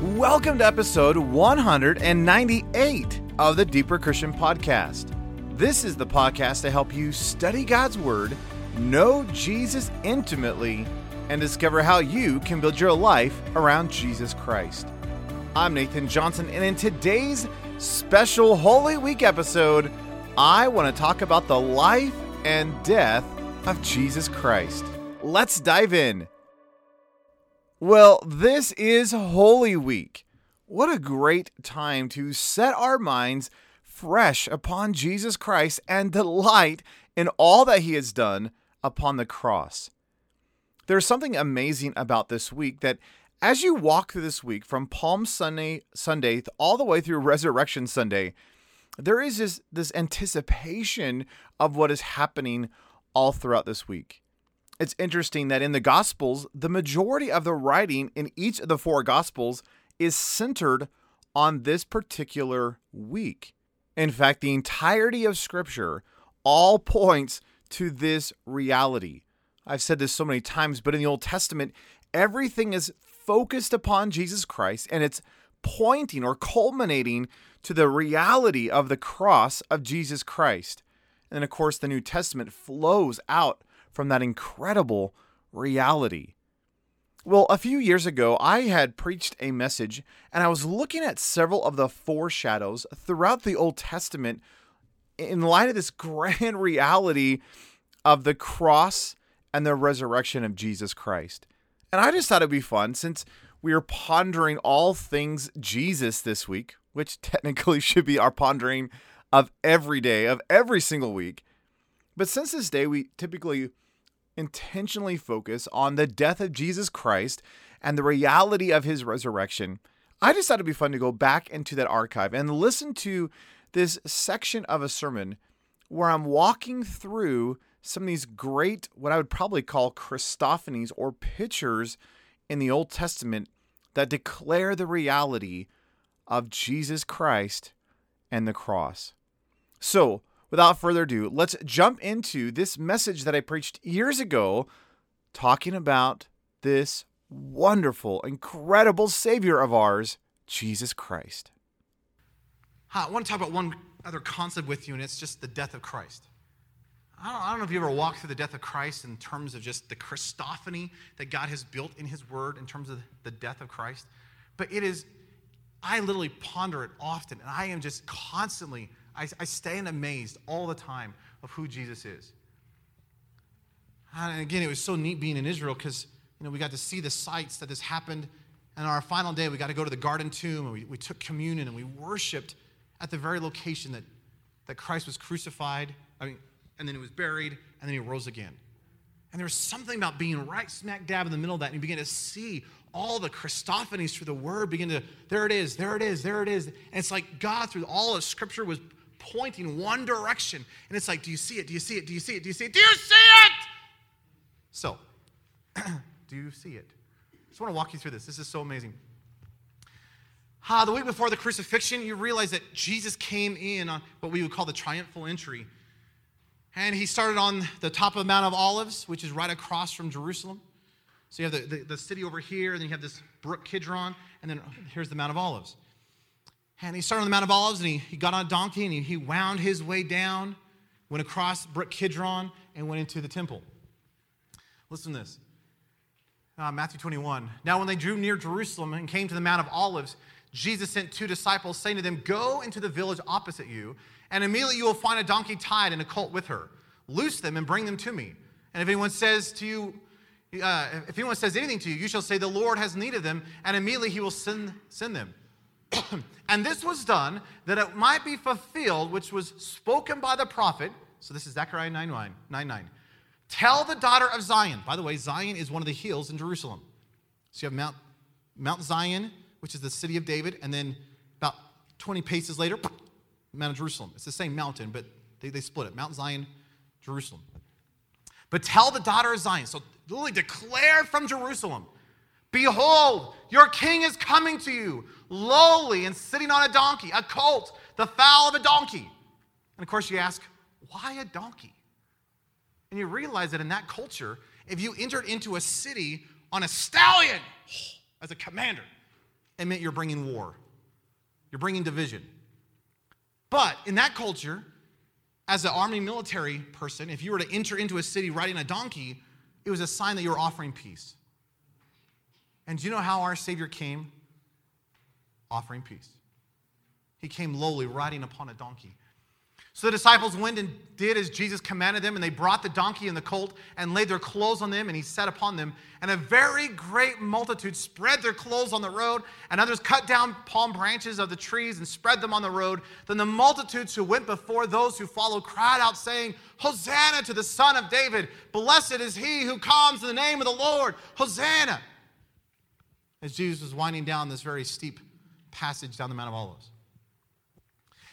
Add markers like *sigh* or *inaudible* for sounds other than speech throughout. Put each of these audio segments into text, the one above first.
Welcome to episode 198 of the Deeper Christian Podcast. This is the podcast to help you study God's Word, know Jesus intimately, and discover how you can build your life around Jesus Christ. I'm Nathan Johnson, and in today's special Holy Week episode, I want to talk about the life and death of Jesus Christ. Let's dive in. Well, this is Holy Week. What a great time to set our minds fresh upon Jesus Christ and delight in all that he has done upon the cross. There's something amazing about this week that as you walk through this week from Palm Sunday Sunday all the way through Resurrection Sunday, there is this, this anticipation of what is happening all throughout this week it's interesting that in the Gospels, the majority of the writing in each of the four Gospels is centered on this particular week. In fact, the entirety of Scripture all points to this reality. I've said this so many times, but in the Old Testament, everything is focused upon Jesus Christ and it's pointing or culminating to the reality of the cross of Jesus Christ. And of course, the New Testament flows out from that incredible reality. Well, a few years ago, I had preached a message and I was looking at several of the foreshadows throughout the Old Testament in light of this *laughs* grand reality of the cross and the resurrection of Jesus Christ. And I just thought it'd be fun since we are pondering all things Jesus this week, which *laughs* technically should be our pondering of every day, of every single week. But since this day, we typically intentionally focus on the death of Jesus Christ and the reality of his resurrection, I just thought it'd be fun to go back into that archive and listen to this section of a sermon where I'm walking through some of these great, what I would probably call Christophanies or pictures in the Old Testament that declare the reality of Jesus Christ and the cross. So, without further ado, let's jump into this message that I preached years ago talking about this wonderful, incredible Savior of ours, Jesus Christ. Hi, I want to talk about one other concept with you, and it's just the death of Christ. I don't, I don't know if you ever walked through the death of Christ in terms of just the Christophany that God has built in His Word in terms of the death of Christ, but it is, I literally ponder it often, and I am just constantly I, I stand amazed all the time of who Jesus is. And again, it was so neat being in Israel because you know we got to see the sites that this happened. And on our final day, we got to go to the garden tomb and we, we took communion and we worshiped at the very location that, that Christ was crucified, I mean, and then he was buried, and then he rose again. And there was something about being right smack dab in the middle of that, and you begin to see all the Christophanies through the word begin to, there it is, there it is, there it is. And it's like God, through all of Scripture, was pointing one direction. And it's like, do you see it? Do you see it? Do you see it? Do you see it? Do you see it? So, *clears throat* do you see it? I just want to walk you through this. This is so amazing. Ah, the week before the crucifixion, you realize that Jesus came in on what we would call the triumphal entry. And he started on the top of Mount of Olives, which is right across from Jerusalem. So you have the, the, the city over here, and then you have this brook Kidron, and then here's the Mount of Olives. And he started on the Mount of Olives and he, he got on a donkey and he, he wound his way down, went across Brook Kidron, and went into the temple. Listen to this uh, Matthew 21. Now, when they drew near Jerusalem and came to the Mount of Olives, Jesus sent two disciples, saying to them, Go into the village opposite you, and immediately you will find a donkey tied and a colt with her. Loose them and bring them to me. And if anyone says to you, uh, if anyone says anything to you, you shall say, The Lord has need of them, and immediately he will send, send them. *coughs* and this was done that it might be fulfilled, which was spoken by the prophet. So this is Zechariah 9 9. 9, 9. Tell the daughter of Zion. By the way, Zion is one of the hills in Jerusalem. So you have Mount, Mount Zion, which is the city of David, and then about 20 paces later, *coughs* Mount Jerusalem. It's the same mountain, but they, they split it. Mount Zion, Jerusalem. But tell the daughter of Zion. So literally declare from Jerusalem Behold, your king is coming to you, lowly and sitting on a donkey, a colt, the foal of a donkey. And of course, you ask, why a donkey? And you realize that in that culture, if you entered into a city on a stallion *gasps* as a commander, it meant you're bringing war, you're bringing division. But in that culture, as an army military person, if you were to enter into a city riding a donkey, it was a sign that you were offering peace. And do you know how our Savior came? Offering peace. He came lowly, riding upon a donkey. So the disciples went and did as Jesus commanded them, and they brought the donkey and the colt and laid their clothes on them, and he sat upon them. And a very great multitude spread their clothes on the road, and others cut down palm branches of the trees and spread them on the road. Then the multitudes who went before those who followed cried out, saying, Hosanna to the Son of David! Blessed is he who comes in the name of the Lord! Hosanna! As Jesus was winding down this very steep passage down the Mount of Olives.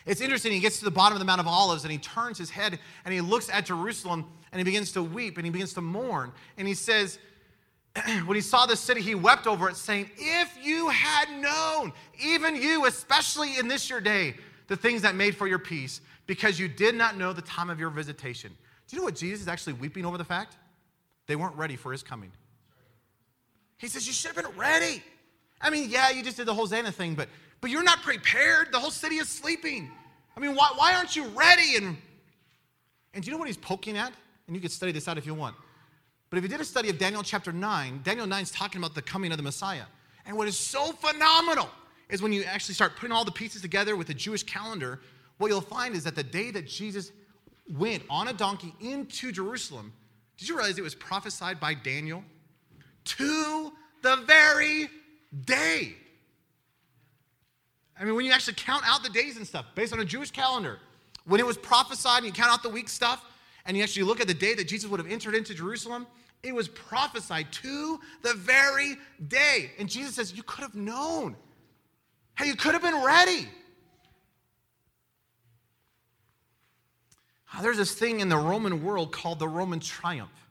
It's interesting, he gets to the bottom of the Mount of Olives and he turns his head and he looks at Jerusalem and he begins to weep and he begins to mourn. And he says, *clears throat* when he saw the city, he wept over it, saying, If you had known, even you, especially in this your day, the things that made for your peace, because you did not know the time of your visitation. Do you know what Jesus is actually weeping over the fact? They weren't ready for his coming. He says, You should have been ready. I mean, yeah, you just did the Hosanna thing, but but you're not prepared. The whole city is sleeping. I mean, why, why aren't you ready? And, and do you know what he's poking at? And you could study this out if you want. But if you did a study of Daniel chapter 9, Daniel 9 is talking about the coming of the Messiah. And what is so phenomenal is when you actually start putting all the pieces together with the Jewish calendar, what you'll find is that the day that Jesus went on a donkey into Jerusalem, did you realize it was prophesied by Daniel? To the very day. I mean, when you actually count out the days and stuff based on a Jewish calendar, when it was prophesied and you count out the week stuff, and you actually look at the day that Jesus would have entered into Jerusalem, it was prophesied to the very day. And Jesus says, You could have known. Hey, you could have been ready. There's this thing in the Roman world called the Roman triumph.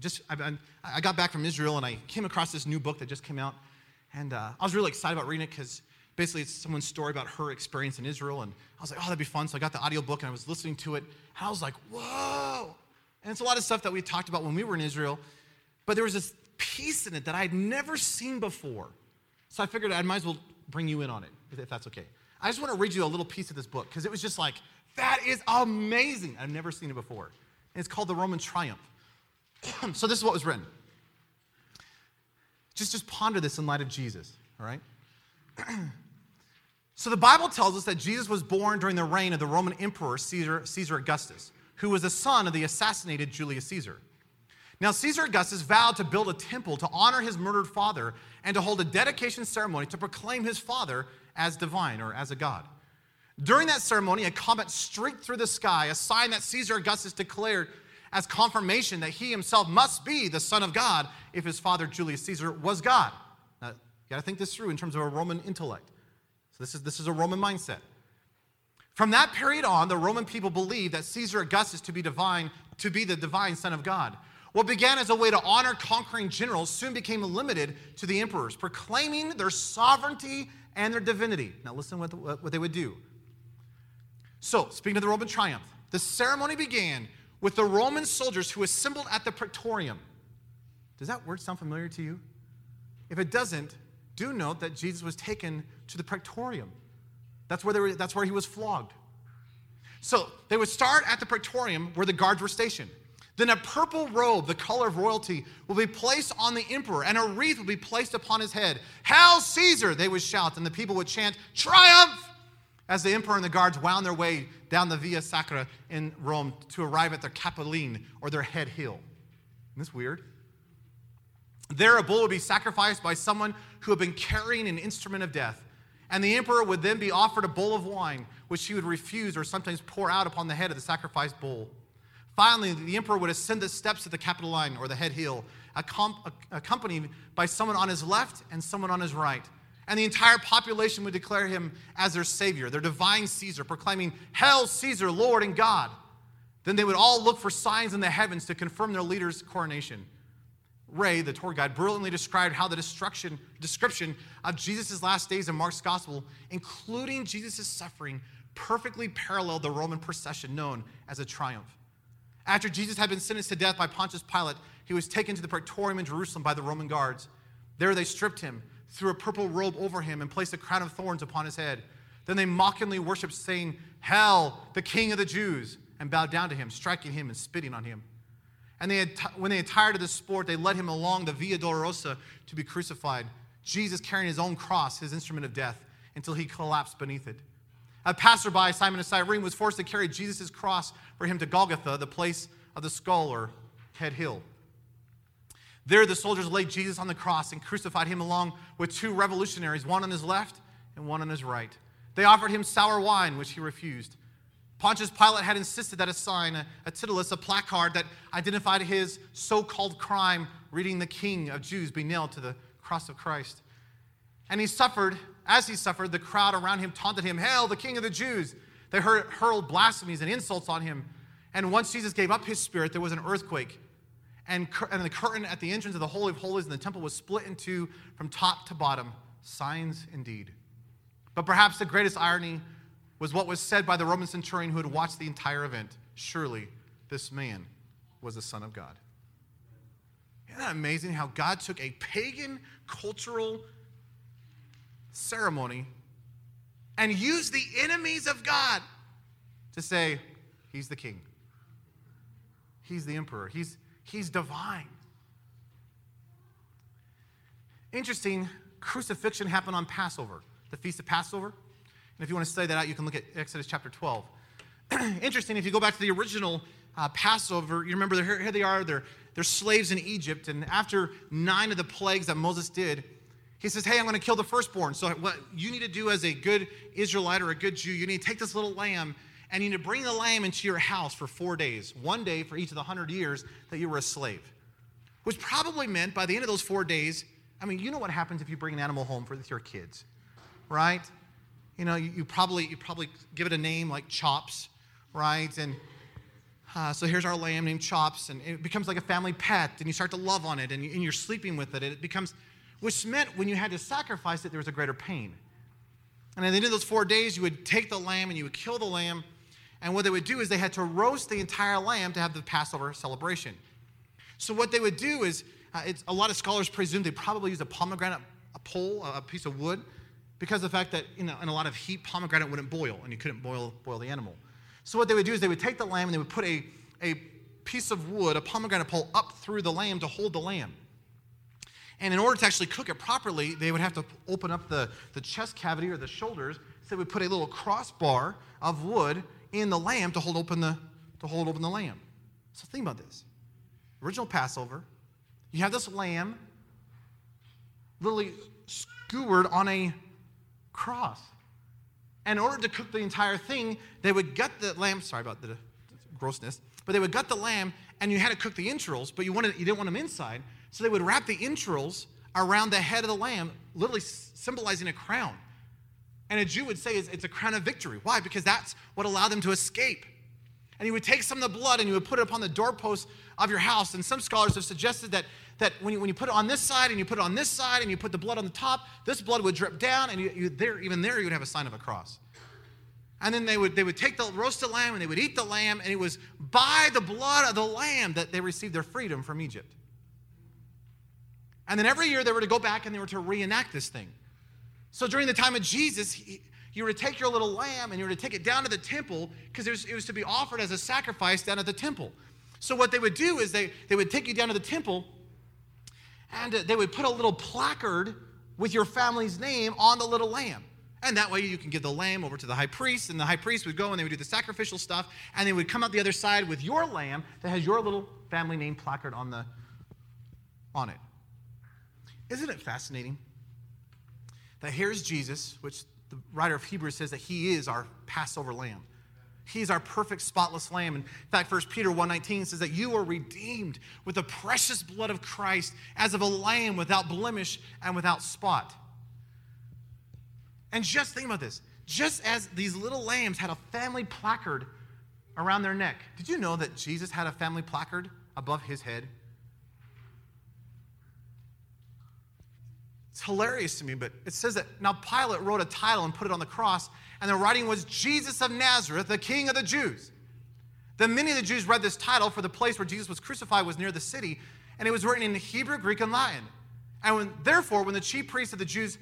Just, I, I got back from Israel and I came across this new book that just came out. And uh, I was really excited about reading it because basically it's someone's story about her experience in Israel. And I was like, oh, that'd be fun. So I got the audiobook and I was listening to it. And I was like, whoa. And it's a lot of stuff that we talked about when we were in Israel. But there was this piece in it that I had never seen before. So I figured I might as well bring you in on it, if that's okay. I just want to read you a little piece of this book because it was just like, that is amazing. I've never seen it before. And it's called The Roman Triumph. *clears throat* so this is what was written. Just, just ponder this in light of Jesus, all right? *clears throat* So the Bible tells us that Jesus was born during the reign of the Roman Emperor Caesar, Caesar Augustus, who was the son of the assassinated Julius Caesar. Now, Caesar Augustus vowed to build a temple to honor his murdered father and to hold a dedication ceremony to proclaim his father as divine or as a god. During that ceremony, a comet streaked through the sky, a sign that Caesar Augustus declared as confirmation that he himself must be the Son of God if his father Julius Caesar was God. Now, you got to think this through in terms of a Roman intellect. So this is, this is a Roman mindset. From that period on, the Roman people believed that Caesar Augustus to be divine, to be the divine Son of God. What began as a way to honor conquering generals soon became limited to the emperors, proclaiming their sovereignty and their divinity. Now, listen what, what they would do. So, speaking of the Roman triumph, the ceremony began with the Roman soldiers who assembled at the Praetorium. Does that word sound familiar to you? If it doesn't, do note that Jesus was taken to the praetorium. That's where, were, that's where he was flogged. So they would start at the praetorium where the guards were stationed. Then a purple robe, the color of royalty, will be placed on the emperor, and a wreath will be placed upon his head. Hail Caesar, they would shout, and the people would chant, Triumph! As the emperor and the guards wound their way down the Via Sacra in Rome to arrive at their Capitoline, or their head hill. Isn't this weird? There, a bull would be sacrificed by someone who had been carrying an instrument of death. And the emperor would then be offered a bowl of wine, which he would refuse or sometimes pour out upon the head of the sacrificed bull. Finally, the emperor would ascend the steps of the Capitoline or the head hill, accompanied by someone on his left and someone on his right. And the entire population would declare him as their savior, their divine Caesar, proclaiming, Hail Caesar, Lord and God. Then they would all look for signs in the heavens to confirm their leader's coronation. Ray, the tour guide, brilliantly described how the destruction, description of Jesus' last days in Mark's gospel, including Jesus' suffering, perfectly paralleled the Roman procession known as a triumph. After Jesus had been sentenced to death by Pontius Pilate, he was taken to the praetorium in Jerusalem by the Roman guards. There they stripped him, threw a purple robe over him, and placed a crown of thorns upon his head. Then they mockingly worshiped, saying, Hell, the king of the Jews, and bowed down to him, striking him and spitting on him. And they had when they had tired of the sport, they led him along the Via Dolorosa to be crucified. Jesus carrying his own cross, his instrument of death, until he collapsed beneath it. A passerby, Simon of Cyrene, was forced to carry Jesus' cross for him to Golgotha, the place of the skull or head hill. There, the soldiers laid Jesus on the cross and crucified him along with two revolutionaries, one on his left and one on his right. They offered him sour wine, which he refused. Pontius Pilate had insisted that a sign, a, a titulus, a placard that identified his so called crime, reading the King of Jews, be nailed to the cross of Christ. And he suffered as he suffered, the crowd around him taunted him, Hail, the King of the Jews! They hurled blasphemies and insults on him. And once Jesus gave up his spirit, there was an earthquake. And, and the curtain at the entrance of the Holy of Holies in the temple was split in two from top to bottom. Signs indeed. But perhaps the greatest irony was what was said by the Roman centurion who had watched the entire event. Surely this man was the Son of God. Isn't that amazing how God took a pagan cultural ceremony and used the enemies of God to say, He's the king. He's the emperor. He's, he's divine. Interesting, crucifixion happened on Passover, the feast of Passover. And if you want to study that out, you can look at Exodus chapter 12. *clears throat* Interesting, if you go back to the original uh, Passover, you remember here, here they are, they're, they're slaves in Egypt. And after nine of the plagues that Moses did, he says, Hey, I'm going to kill the firstborn. So, what you need to do as a good Israelite or a good Jew, you need to take this little lamb and you need to bring the lamb into your house for four days, one day for each of the hundred years that you were a slave. Which probably meant by the end of those four days, I mean, you know what happens if you bring an animal home for your kids, right? You know, you, you probably you probably give it a name like Chops, right? And uh, so here's our lamb named Chops, and it becomes like a family pet, and you start to love on it, and, you, and you're sleeping with it. and It becomes which meant when you had to sacrifice it, there was a greater pain. And at the end of those four days, you would take the lamb and you would kill the lamb. And what they would do is they had to roast the entire lamb to have the Passover celebration. So what they would do is, uh, a lot of scholars presume they probably used a pomegranate, a pole, a piece of wood, because of the fact that you know, in a lot of heat, pomegranate wouldn't boil, and you couldn't boil, boil the animal. So what they would do is they would take the lamb and they would put a, a piece of wood, a pomegranate pole, up through the lamb to hold the lamb. And in order to actually cook it properly, they would have to open up the, the chest cavity or the shoulders. So they would put a little crossbar of wood in the lamb to hold open the, to hold open the lamb. So think about this. Original Passover, you have this lamb literally skewered on a cross. And in order to cook the entire thing, they would gut the lamb. Sorry about the grossness, but they would gut the lamb, and you had to cook the entrails, but you wanted you didn't want them inside. So they would wrap the entrails around the head of the lamb, literally symbolizing a crown. And a Jew would say it's a crown of victory. Why? Because that's what allowed them to escape. And you would take some of the blood and you would put it upon the doorpost of your house. And some scholars have suggested that, that when, you, when you put it on this side and you put it on this side and you put the blood on the top, this blood would drip down, and you, you, there, even there you would have a sign of a cross. And then they would, they would take the roasted lamb and they would eat the lamb, and it was by the blood of the lamb that they received their freedom from Egypt. And then every year they were to go back and they were to reenact this thing. So during the time of Jesus, he, you were to take your little lamb and you were to take it down to the temple because it was to be offered as a sacrifice down at the temple. So what they would do is they, they would take you down to the temple and uh, they would put a little placard with your family's name on the little lamb. And that way you can give the lamb over to the high priest, and the high priest would go and they would do the sacrificial stuff, and they would come out the other side with your lamb that has your little family name placard on the on it. Isn't it fascinating that here's Jesus, which the writer of Hebrews says that he is our Passover lamb. He's our perfect spotless lamb. In fact, 1 Peter 1:19 says that you are redeemed with the precious blood of Christ as of a lamb without blemish and without spot. And just think about this. Just as these little lambs had a family placard around their neck, did you know that Jesus had a family placard above his head? It's hilarious to me, but it says that now Pilate wrote a title and put it on the cross, and the writing was Jesus of Nazareth, the King of the Jews. Then many of the Jews read this title, for the place where Jesus was crucified was near the city, and it was written in Hebrew, Greek, and Latin. And when, therefore, when the chief priests of the Jews,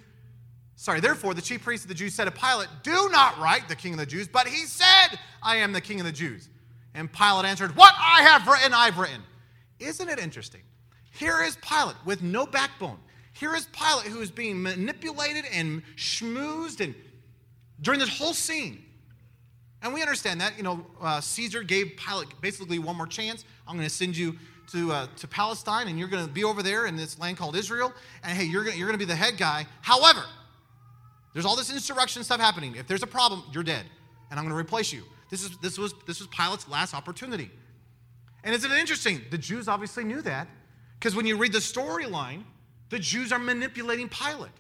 sorry, therefore the chief priests of the Jews said to Pilate, Do not write the king of the Jews, but he said, I am the king of the Jews. And Pilate answered, What I have written, I've written. Isn't it interesting? Here is Pilate with no backbone. Here is Pilate who is being manipulated and schmoozed and during this whole scene. And we understand that. You know, uh, Caesar gave Pilate basically one more chance. I'm going to send you to, uh, to Palestine, and you're going to be over there in this land called Israel. And hey, you're going you're to be the head guy. However, there's all this insurrection stuff happening. If there's a problem, you're dead, and I'm going to replace you. This, is, this, was, this was Pilate's last opportunity. And isn't it interesting? The Jews obviously knew that because when you read the storyline, the Jews are manipulating Pilate.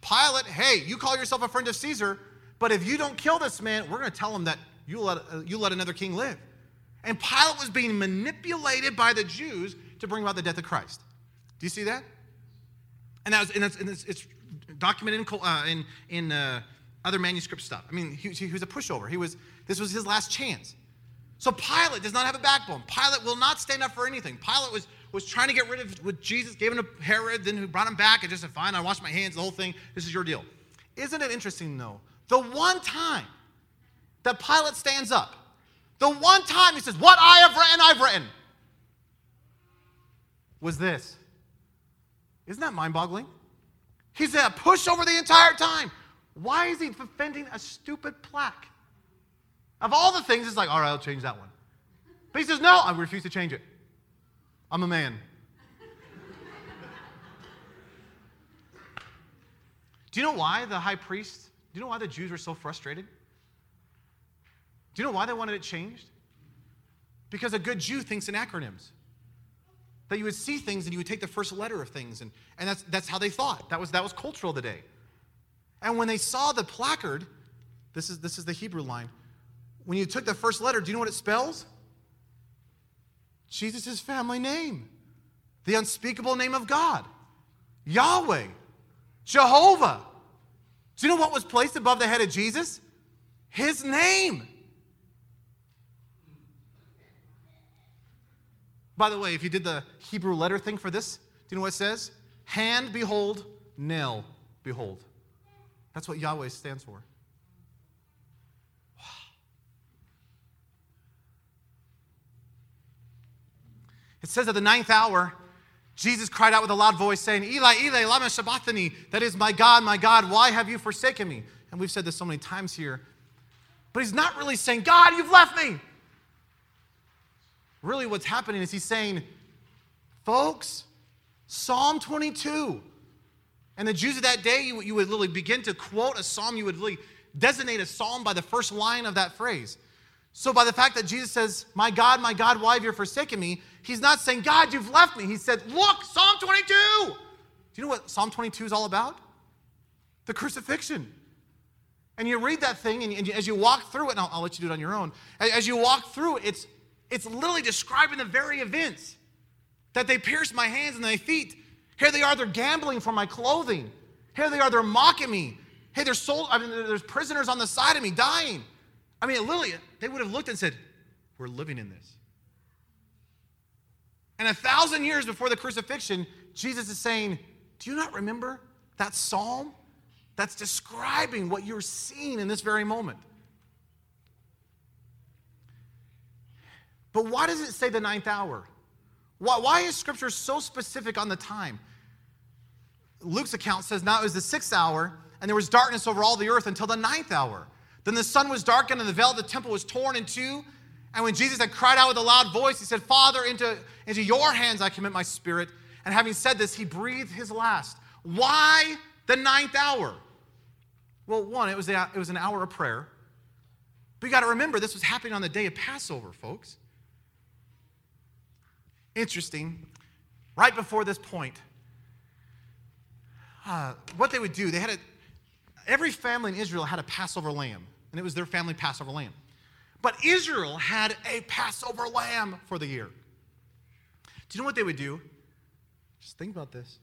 Pilate, hey, you call yourself a friend of Caesar, but if you don't kill this man, we're going to tell him that you let, uh, you let another king live. And Pilate was being manipulated by the Jews to bring about the death of Christ. Do you see that? And, that was, and, and it's, it's, documented in, uh, in, in uh, other manuscript stuff. I mean, he, he was a pushover. He was, this was his last chance. So Pilate does not have a backbone. Pilate will not stand up for anything. Pilate was, was trying to get rid of what Jesus, gave him to Herod, then who brought him back and just said, fine, I washed my hands, the whole thing. This is your deal. Isn't it interesting, though? The one time that Pilate stands up, the one time he says, What I have written, I've written, was this. Isn't that mind boggling? He's a pushover the entire time. Why is he defending a stupid plaque? Of all the things, it's like, all right, I'll change that one. But he says, no, I refuse to change it. I'm a man. Do you know why the high priest, do you know why the Jews were so frustrated? Do you know why they wanted it changed? Because a good Jew thinks in acronyms. That you would see things and you would take the first letter of things, and, and that's, that's how they thought. That was, that was cultural of the day. And when they saw the placard, this is, this is the Hebrew line. When you took the first letter, do you know what it spells? Jesus' family name, the unspeakable name of God, Yahweh, Jehovah. Do you know what was placed above the head of Jesus? His name. By the way, if you did the Hebrew letter thing for this, do you know what it says? Hand, behold, nail, behold. That's what Yahweh stands for. It says at the ninth hour, Jesus cried out with a loud voice, saying, Eli, Eli, lama sabachthani, that is, my God, my God, why have you forsaken me? And we've said this so many times here. But he's not really saying, God, you've left me. Really, what's happening is he's saying, folks, Psalm 22. And the Jews of that day, you, you would literally begin to quote a psalm, you would literally designate a psalm by the first line of that phrase. So, by the fact that Jesus says, My God, my God, why have you forsaken me? He's not saying, God, you've left me. He said, Look, Psalm 22. Do you know what Psalm 22 is all about? The crucifixion. And you read that thing, and, and as you walk through it, and I'll, I'll, let you do it on your own, as you walk through it, it's it's literally describing the very events that they pierced my hands and my feet. Here they are, they're gambling for my clothing. Here they are, they're mocking me. Hey, there's sold, I mean, there's prisoners on the side of me dying. I mean, literally, they would have looked and said, We're living in this. And a thousand years before the crucifixion, Jesus is saying, Do you not remember that psalm that's describing what you're seeing in this very moment? But why does it say the ninth hour? Why, why is Scripture so specific on the time? Luke's account says now it was the sixth hour, and there was darkness over all the earth until the ninth hour. Then the sun was darkened, and the veil of the temple was torn in two. And when Jesus had cried out with a loud voice, he said, Father, into, into your hands I commit my spirit. And having said this, he breathed his last. Why the ninth hour? Well, one, it was, a, it was an hour of prayer. But you got to remember, this was happening on the day of Passover, folks. Interesting. Right before this point, uh, what they would do, they had a, every family in Israel had a Passover lamb, and it was their family Passover lamb. But Israel had a Passover lamb for the year. Do you know what they would do? Just think about this.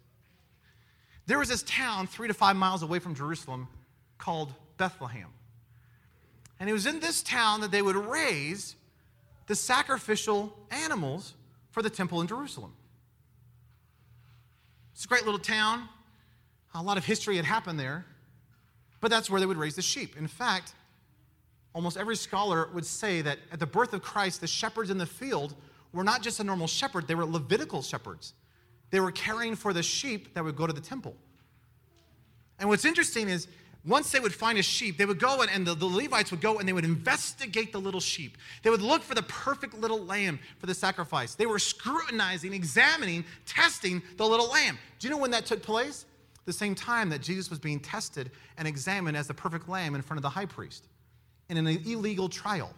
There was this town three to five miles away from Jerusalem called Bethlehem. And it was in this town that they would raise the sacrificial animals for the temple in Jerusalem. It's a great little town. A lot of history had happened there, but that's where they would raise the sheep. In fact, almost every scholar would say that at the birth of Christ, the shepherds in the field were not just a normal shepherd, they were Levitical shepherds. They were caring for the sheep that would go to the temple. And what's interesting is once they would find a sheep, they would go and, and the, the, Levites would go and they would investigate the little sheep. They would look for the perfect little lamb for the sacrifice. They were scrutinizing, examining, testing the little lamb. Do you know when that took place? The same time that Jesus was being tested and examined as the perfect lamb in front of the high priest in an illegal trial.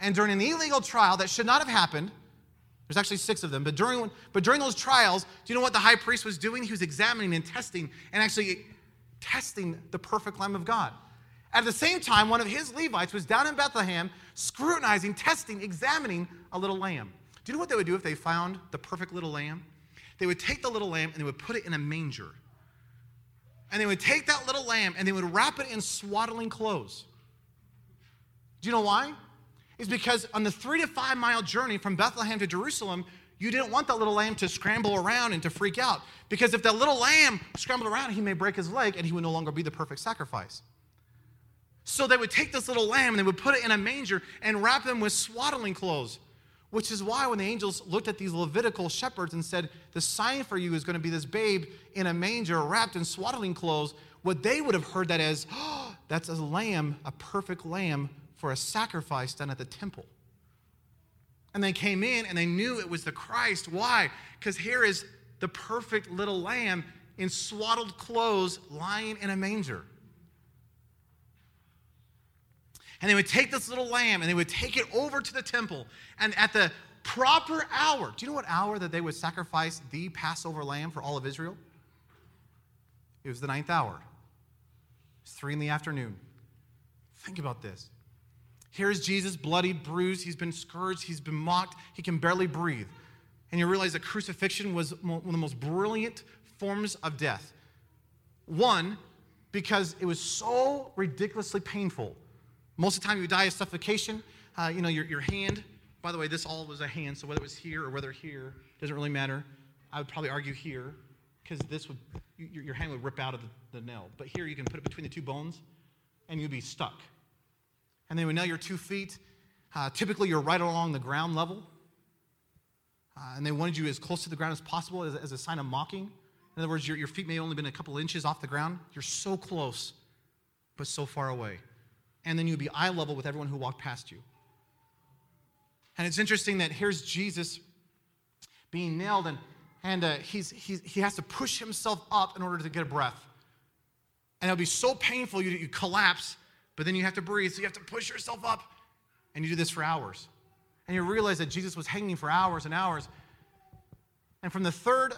And during an illegal trial that should not have happened, there's actually six of them, but during, but during those trials, do you know what the high priest was doing? He was examining and testing and actually testing the perfect Lamb of God. At the same time, one of his Levites was down in Bethlehem scrutinizing, testing, examining a little lamb. Do you know what they would do if they found the perfect little lamb? They would take the little lamb and they would put it in a manger. And they would take that little lamb and they would wrap it in swaddling clothes. Do you know why? It's because on the three to five mile journey from Bethlehem to Jerusalem, you didn't want that little lamb to scramble around and to freak out. Because if that little lamb scrambled around, he may break his leg and he would no longer be the perfect sacrifice. So they would take this little lamb and they would put it in a manger and wrap them with swaddling clothes. Which is why when the angels looked at these Levitical shepherds and said, The sign for you is going to be this babe in a manger wrapped in swaddling clothes, what they would have heard that as, oh, *gasps* that's a lamb, a perfect lamb for a sacrifice done at the temple. And they came in and they knew it was the Christ. Why? Because here is the perfect little lamb in swaddled clothes lying in a manger. And they would take this little lamb and they would take it over to the temple. And at the proper hour, do you know what hour that they would sacrifice the Passover lamb for all of Israel? It was the ninth hour. It's three in the afternoon. Think about this. Here's Jesus, bloodied, bruised. He's been scourged. He's been mocked. He can barely breathe. And you realize that crucifixion was one of the most brilliant forms of death. One, because it was so ridiculously painful. Most of the time, you die of suffocation. Uh, you know, your, your hand, by the way, this all was a hand, so whether it was here or whether here, doesn't really matter. I would probably argue here, because this would, your, your hand would rip out of the, the nail. But here, you can put it between the two bones, and you'd be stuck and they would nail your two feet. Uh, typically, you're right along the ground level. Uh, and they wanted you as close to the ground as possible as, as a sign of mocking. In other words, your, your feet may have only been a couple inches off the ground. You're so close, but so far away. And then you'd be eye level with everyone who walked past you. And it's interesting that here's Jesus being nailed, and, and uh, he's, he's, he has to push himself up in order to get a breath. And it'll be so painful, you, you collapse, but then you have to breathe, so you have to push yourself up. And you do this for hours. And you realize that Jesus was hanging for hours and hours. And from the third,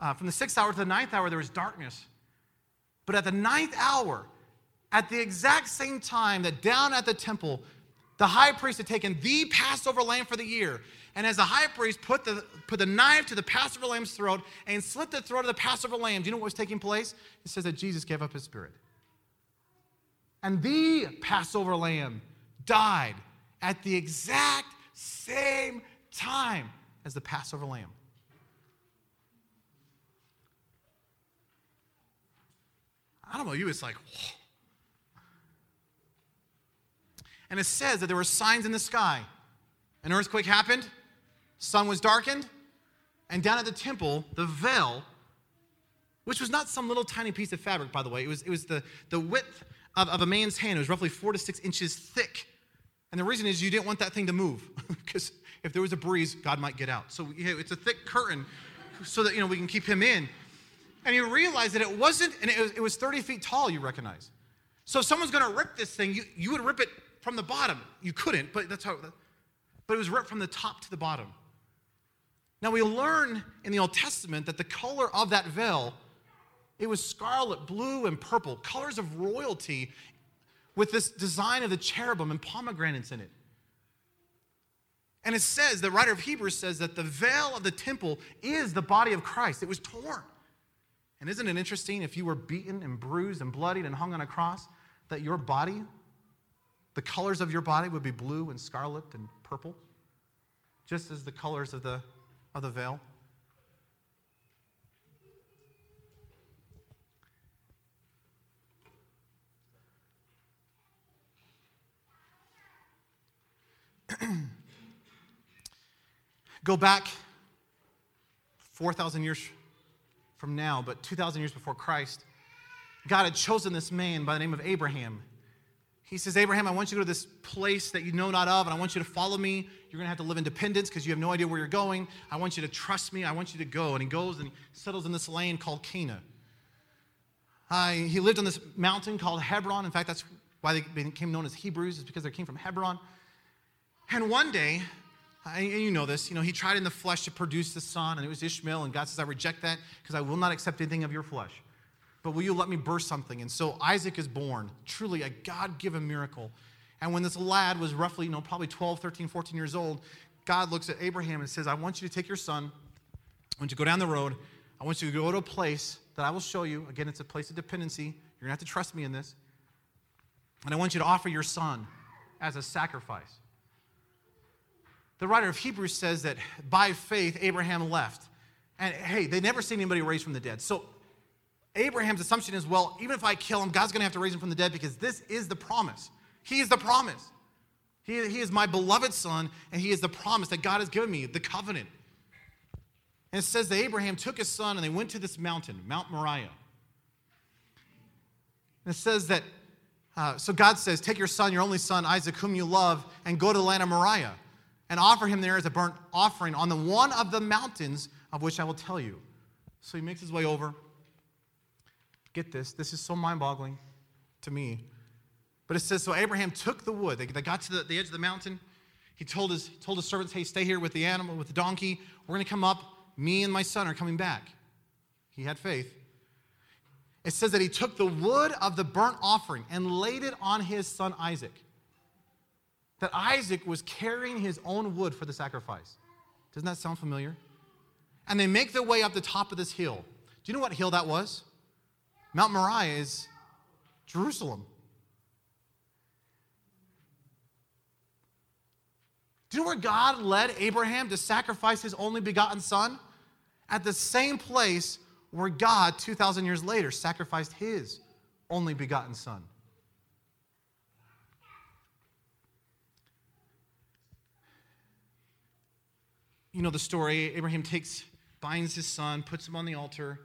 uh, from the sixth hour to the ninth hour, there was darkness. But at the ninth hour, at the exact same time that down at the temple, the high priest had taken the Passover lamb for the year. And as the high priest put the, put the knife to the Passover lamb's throat and slit the throat of the Passover lamb, do you know what was taking place? It says that Jesus gave up his spirit. And the Passover lamb died at the exact same time as the Passover lamb. I don't know you, it's like, whoa. And it says that there were signs in the sky. An earthquake happened, sun was darkened, and down at the temple, the veil, which was not some little tiny piece of fabric, by the way, it was, it was the, the width of, of a man's hand. It was roughly four to six inches thick. And the reason is you didn't want that thing to move *laughs* because if there was a breeze, God might get out. So it's a thick curtain so that you know we can keep him in. And you realize that it wasn't, and it was, it was 30 feet tall, you recognize. So if someone's gonna rip this thing, you, you would rip it from the bottom. You couldn't, but that's how, but it was ripped from the top to the bottom. Now we learn in the Old Testament that the color of that veil it was scarlet, blue, and purple, colors of royalty with this design of the cherubim and pomegranates in it. And it says, the writer of Hebrews says that the veil of the temple is the body of Christ. It was torn. And isn't it interesting if you were beaten and bruised and bloodied and hung on a cross, that your body, the colors of your body would be blue and scarlet and purple, just as the colors of the, of the veil? Go back 4,000 years from now, but 2,000 years before Christ, God had chosen this man by the name of Abraham. He says, Abraham, I want you to go to this place that you know not of, and I want you to follow me. You're going to have to live in dependence because you have no idea where you're going. I want you to trust me. I want you to go. And he goes and settles in this land called Cana. Uh, he lived on this mountain called Hebron. In fact, that's why they became known as Hebrews, is because they came from Hebron. And one day, and you know this, you know, he tried in the flesh to produce the son, and it was Ishmael, and God says, I reject that because I will not accept anything of your flesh. But will you let me birth something? And so Isaac is born, truly a God given miracle. And when this lad was roughly, you know, probably 12, 13, 14 years old, God looks at Abraham and says, I want you to take your son, I want you to go down the road, I want you to go to a place that I will show you. Again, it's a place of dependency. You're going to have to trust me in this. And I want you to offer your son as a sacrifice. The writer of Hebrews says that by faith, Abraham left. And hey, they never seen anybody raised from the dead. So Abraham's assumption is well, even if I kill him, God's going to have to raise him from the dead because this is the promise. He is the promise. He, he is my beloved son, and he is the promise that God has given me, the covenant. And it says that Abraham took his son and they went to this mountain, Mount Moriah. And it says that, uh, so God says, Take your son, your only son, Isaac, whom you love, and go to the land of Moriah and offer him there as a burnt offering on the one of the mountains of which I will tell you. So he makes his way over. Get this, this is so mind boggling to me. But it says, So Abraham took the wood. They, got to the, the edge of the mountain. He told his, told his servants, Hey, stay here with the animal, with the donkey. We're going to come up. Me and my son are coming back. He had faith. It says that he took the wood of the burnt offering and laid it on his son Isaac. That Isaac was carrying his own wood for the sacrifice. Doesn't that sound familiar? And they make their way up the top of this hill. Do you know what hill that was? Mount Moriah is Jerusalem. Do you know where God led Abraham to sacrifice his only begotten son? At the same place where God, 2,000 years later, sacrificed his only begotten son. You know the story. Abraham takes, binds his son, puts him on the altar,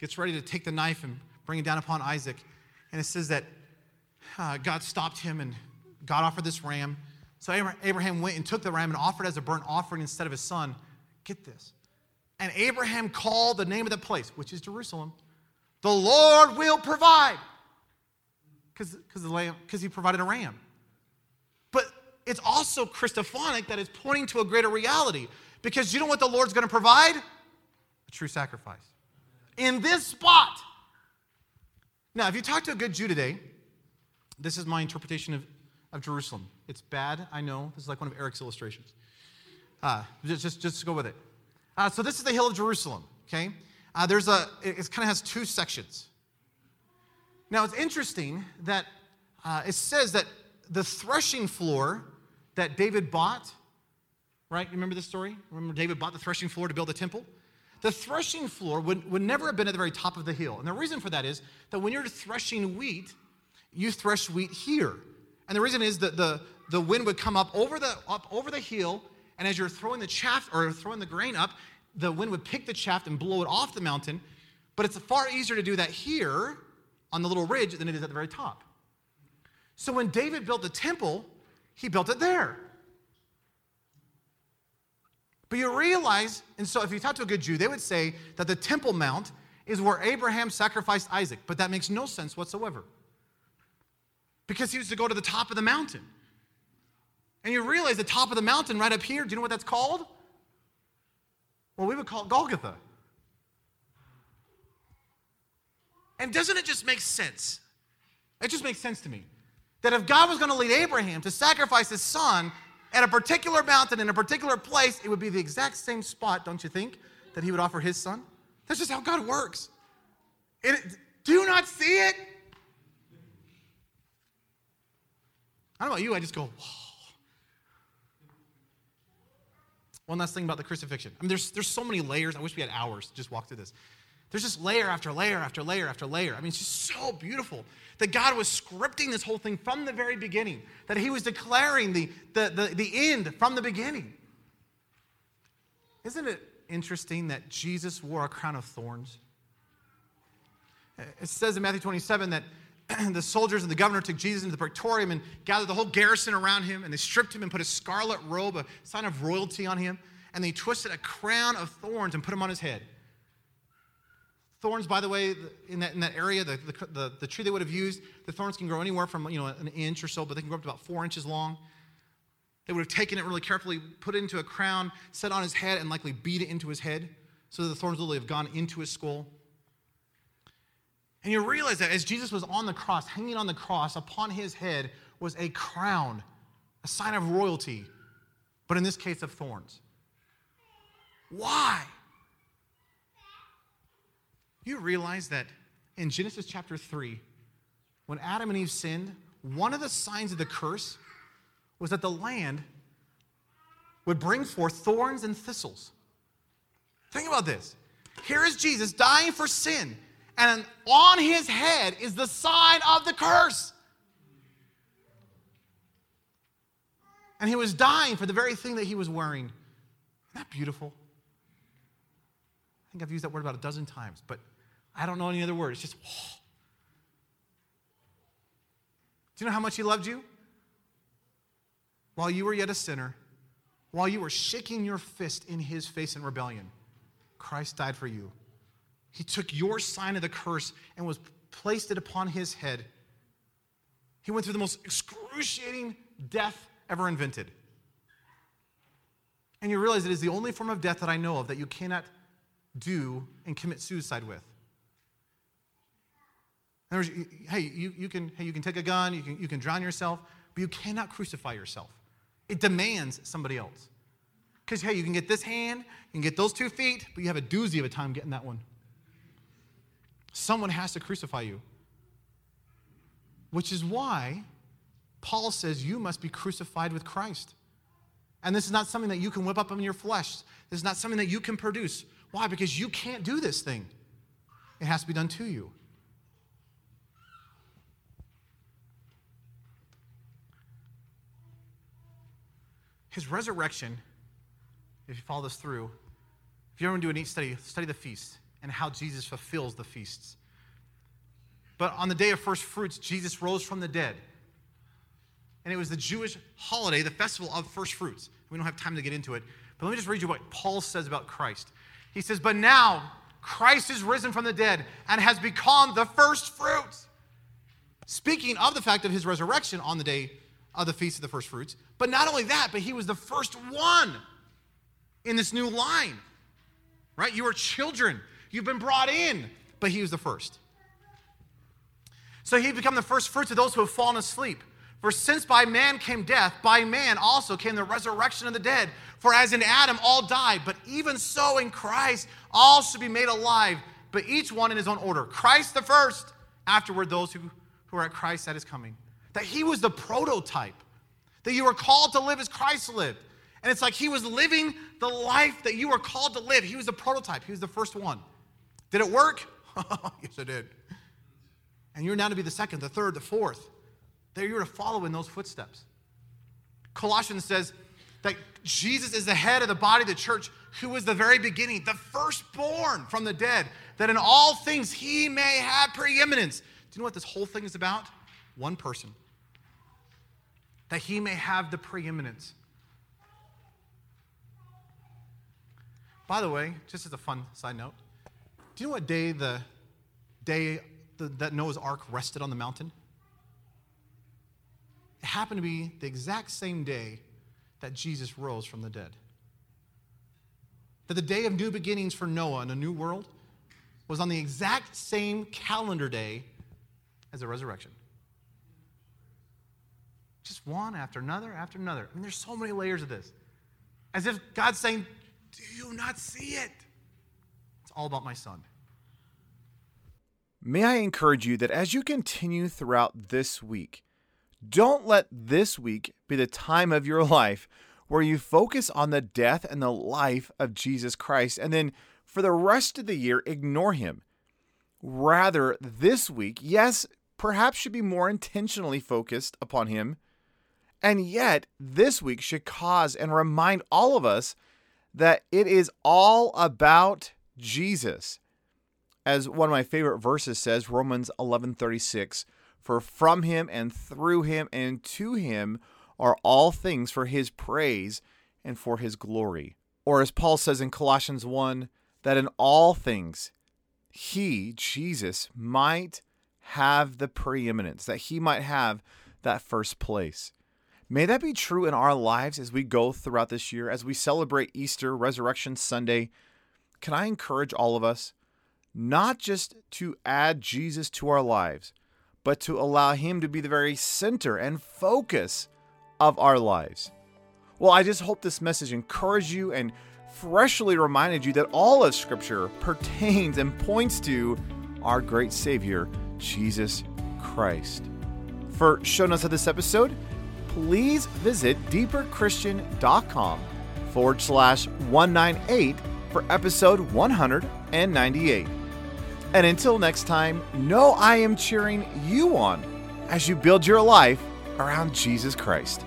gets ready to take the knife and bring it down upon Isaac. And it says that uh, God stopped him and God offered this ram. So Abraham went and took the ram and offered as a burnt offering instead of his son. Get this. And Abraham called the name of the place, which is Jerusalem, the Lord will provide. Because he provided a ram. But it's also Christophonic that it's pointing to a greater reality. Because you know what the Lord's going to provide? A true sacrifice. In this spot. Now, if you talk to a good Jew today, this is my interpretation of of Jerusalem. It's bad, I know. This is like one of Eric's illustrations. Uh, just, just, just go with it. Uh, so this is the hill of Jerusalem, okay? Uh, there's a, it, it kind of has two sections. Now it's interesting that uh, it says that the threshing floor that David bought, right? You remember this story? Remember David bought the threshing floor to build the temple? The threshing floor would, would never have been at the very top of the hill. And the reason for that is that when you're threshing wheat, you thresh wheat here. And the reason is that the, the wind would come up over the, up over the hill, and as you're throwing the chaff or throwing the grain up, the wind would pick the chaff and blow it off the mountain. But it's far easier to do that here on the little ridge than it is at the very top. So when David built the temple, he built it there. But you realize, and so if you talk to a good Jew, they would say that the Temple Mount is where Abraham sacrificed Isaac, but that makes no sense whatsoever because he was to go to the top of the mountain. And you realize the top of the mountain right up here, do you know what that's called? Well, we would call it Golgotha. And doesn't it just make sense? It just makes sense to me that if God was going to lead Abraham to sacrifice his son at a particular mountain in a particular place, it would be the exact same spot, don't you think, that he would offer his son? That's just how God works. It, do you not see it? I don't know about you, I just go, whoa. One last thing about the crucifixion. I mean, there's, there's so many layers. I wish we had hours to just walk through this. There's just layer after layer after layer after layer. I mean, it's just so beautiful that God was scripting this whole thing from the very beginning, that He was declaring the, the, the, the end from the beginning. Isn't it interesting that Jesus wore a crown of thorns? It says in Matthew 27 that *clears throat* the soldiers and the governor took Jesus into the praetorium and gathered the whole garrison around him, and they stripped him and put a scarlet robe, a sign of royalty, on him, and they twisted a crown of thorns and put him on his head. Thorns, by the way, in that, in that area, the, the, the, tree they would have used, the thorns can grow anywhere from you know, an inch or so, but they can grow up to about four inches long. They would have taken it really carefully, put it into a crown, set on his head, and likely beat it into his head so that the thorns literally have gone into his skull. And you realize that as Jesus was on the cross, hanging on the cross, upon his head was a crown, a sign of royalty, but in this case of thorns. Why? You realize that in Genesis chapter 3, when Adam and Eve sinned, one of the signs of the curse was that the land would bring forth thorns and thistles. Think about this. Here is Jesus dying for sin, and on his head is the sign of the curse. And he was dying for the very thing that he was wearing. Isn't that beautiful? I think I've used that word about a dozen times, but I don't know any other word. It's just, whoa. Do you know how much he loved you? While you were yet a sinner, while you were shaking your fist in his face in rebellion, Christ died for you. He took your sign of the curse and was placed it upon his head. He went through the most excruciating death ever invented. And you realize it is the only form of death that I know of that you cannot do and commit suicide with. In other words, hey, you, you, can, hey, you can take a gun, you can, you can drown yourself, but you cannot crucify yourself. It demands somebody else. Because, hey, you can get this hand, you can get those two feet, but you have a doozy of a time getting that one. Someone has to crucify you. Which is why Paul says you must be crucified with Christ. And this is not something that you can whip up in your flesh. This is not something that you can produce. Why? Because you can't do this thing. It has to be done to you. His resurrection, if you follow this through, if you ever do a neat study, study the feast and how Jesus fulfills the feasts. But on the day of first fruits, Jesus rose from the dead. And it was the Jewish holiday, the festival of first fruits. We don't have time to get into it. But let me just read you what Paul says about Christ. He says, But now Christ is risen from the dead and has become the first fruits. Speaking of the fact of his resurrection on the day of the Feast of the First Fruits. But not only that, but he was the first one in this new line, right? You are children, you've been brought in, but he was the first. So he become the first fruits of those who have fallen asleep. For since by man came death, by man also came the resurrection of the dead. For as in Adam all died, but even so in Christ all should be made alive, but each one in his own order. Christ the first, afterward those who, who are at Christ at his coming that he was the prototype, that you were called to live as Christ lived. And it's like he was living the life that you were called to live. He was the prototype, he was the first one. Did it work? *laughs* yes, it did. And you're now to be the second, the third, the fourth. There you're to follow in those footsteps. Colossians says that Jesus is the head of the body of the church, who was the very beginning, the firstborn from the dead, that in all things he may have preeminence. Do you know what this whole thing is about? One person that he may have the preeminence. By the way, just as a fun side note, do you know what day the day the, that Noah's ark rested on the mountain? It happened to be the exact same day that Jesus rose from the dead. That the day of new beginnings for Noah and a new world was on the exact same calendar day as the resurrection. Just one after another after another. I mean, there's so many layers of this. As if God's saying, Do you not see it? It's all about my son. May I encourage you that as you continue throughout this week, don't let this week be the time of your *laughs* life where you focus on the death and the life of Jesus Christ and then for the rest of the year ignore him. Rather, this week, yes, perhaps should be more intentionally focused upon him and yet, this week should cause and remind all of us that it is all about Jesus. As one of my favorite verses says, Romans 11:36, for from him and through him and to him are all things for his praise and for his glory. Or as Paul says in Colossians 1, that in all things he, Jesus, might have the preeminence, that he might have that first place. May that be true in our lives as we go throughout this year, as we celebrate Easter, Resurrection Sunday. Can I encourage all of us not just to add Jesus to our lives, but to allow him to be the very center and focus of our lives? Well, I just hope this message encouraged you and freshly reminded you that all of Scripture pertains and points to our great Savior, Jesus Christ. For show notes of this episode, please visit deeperchristian.com forward slash 198 for episode 198. And until next time, know I am cheering you on as you build your life around Jesus Christ.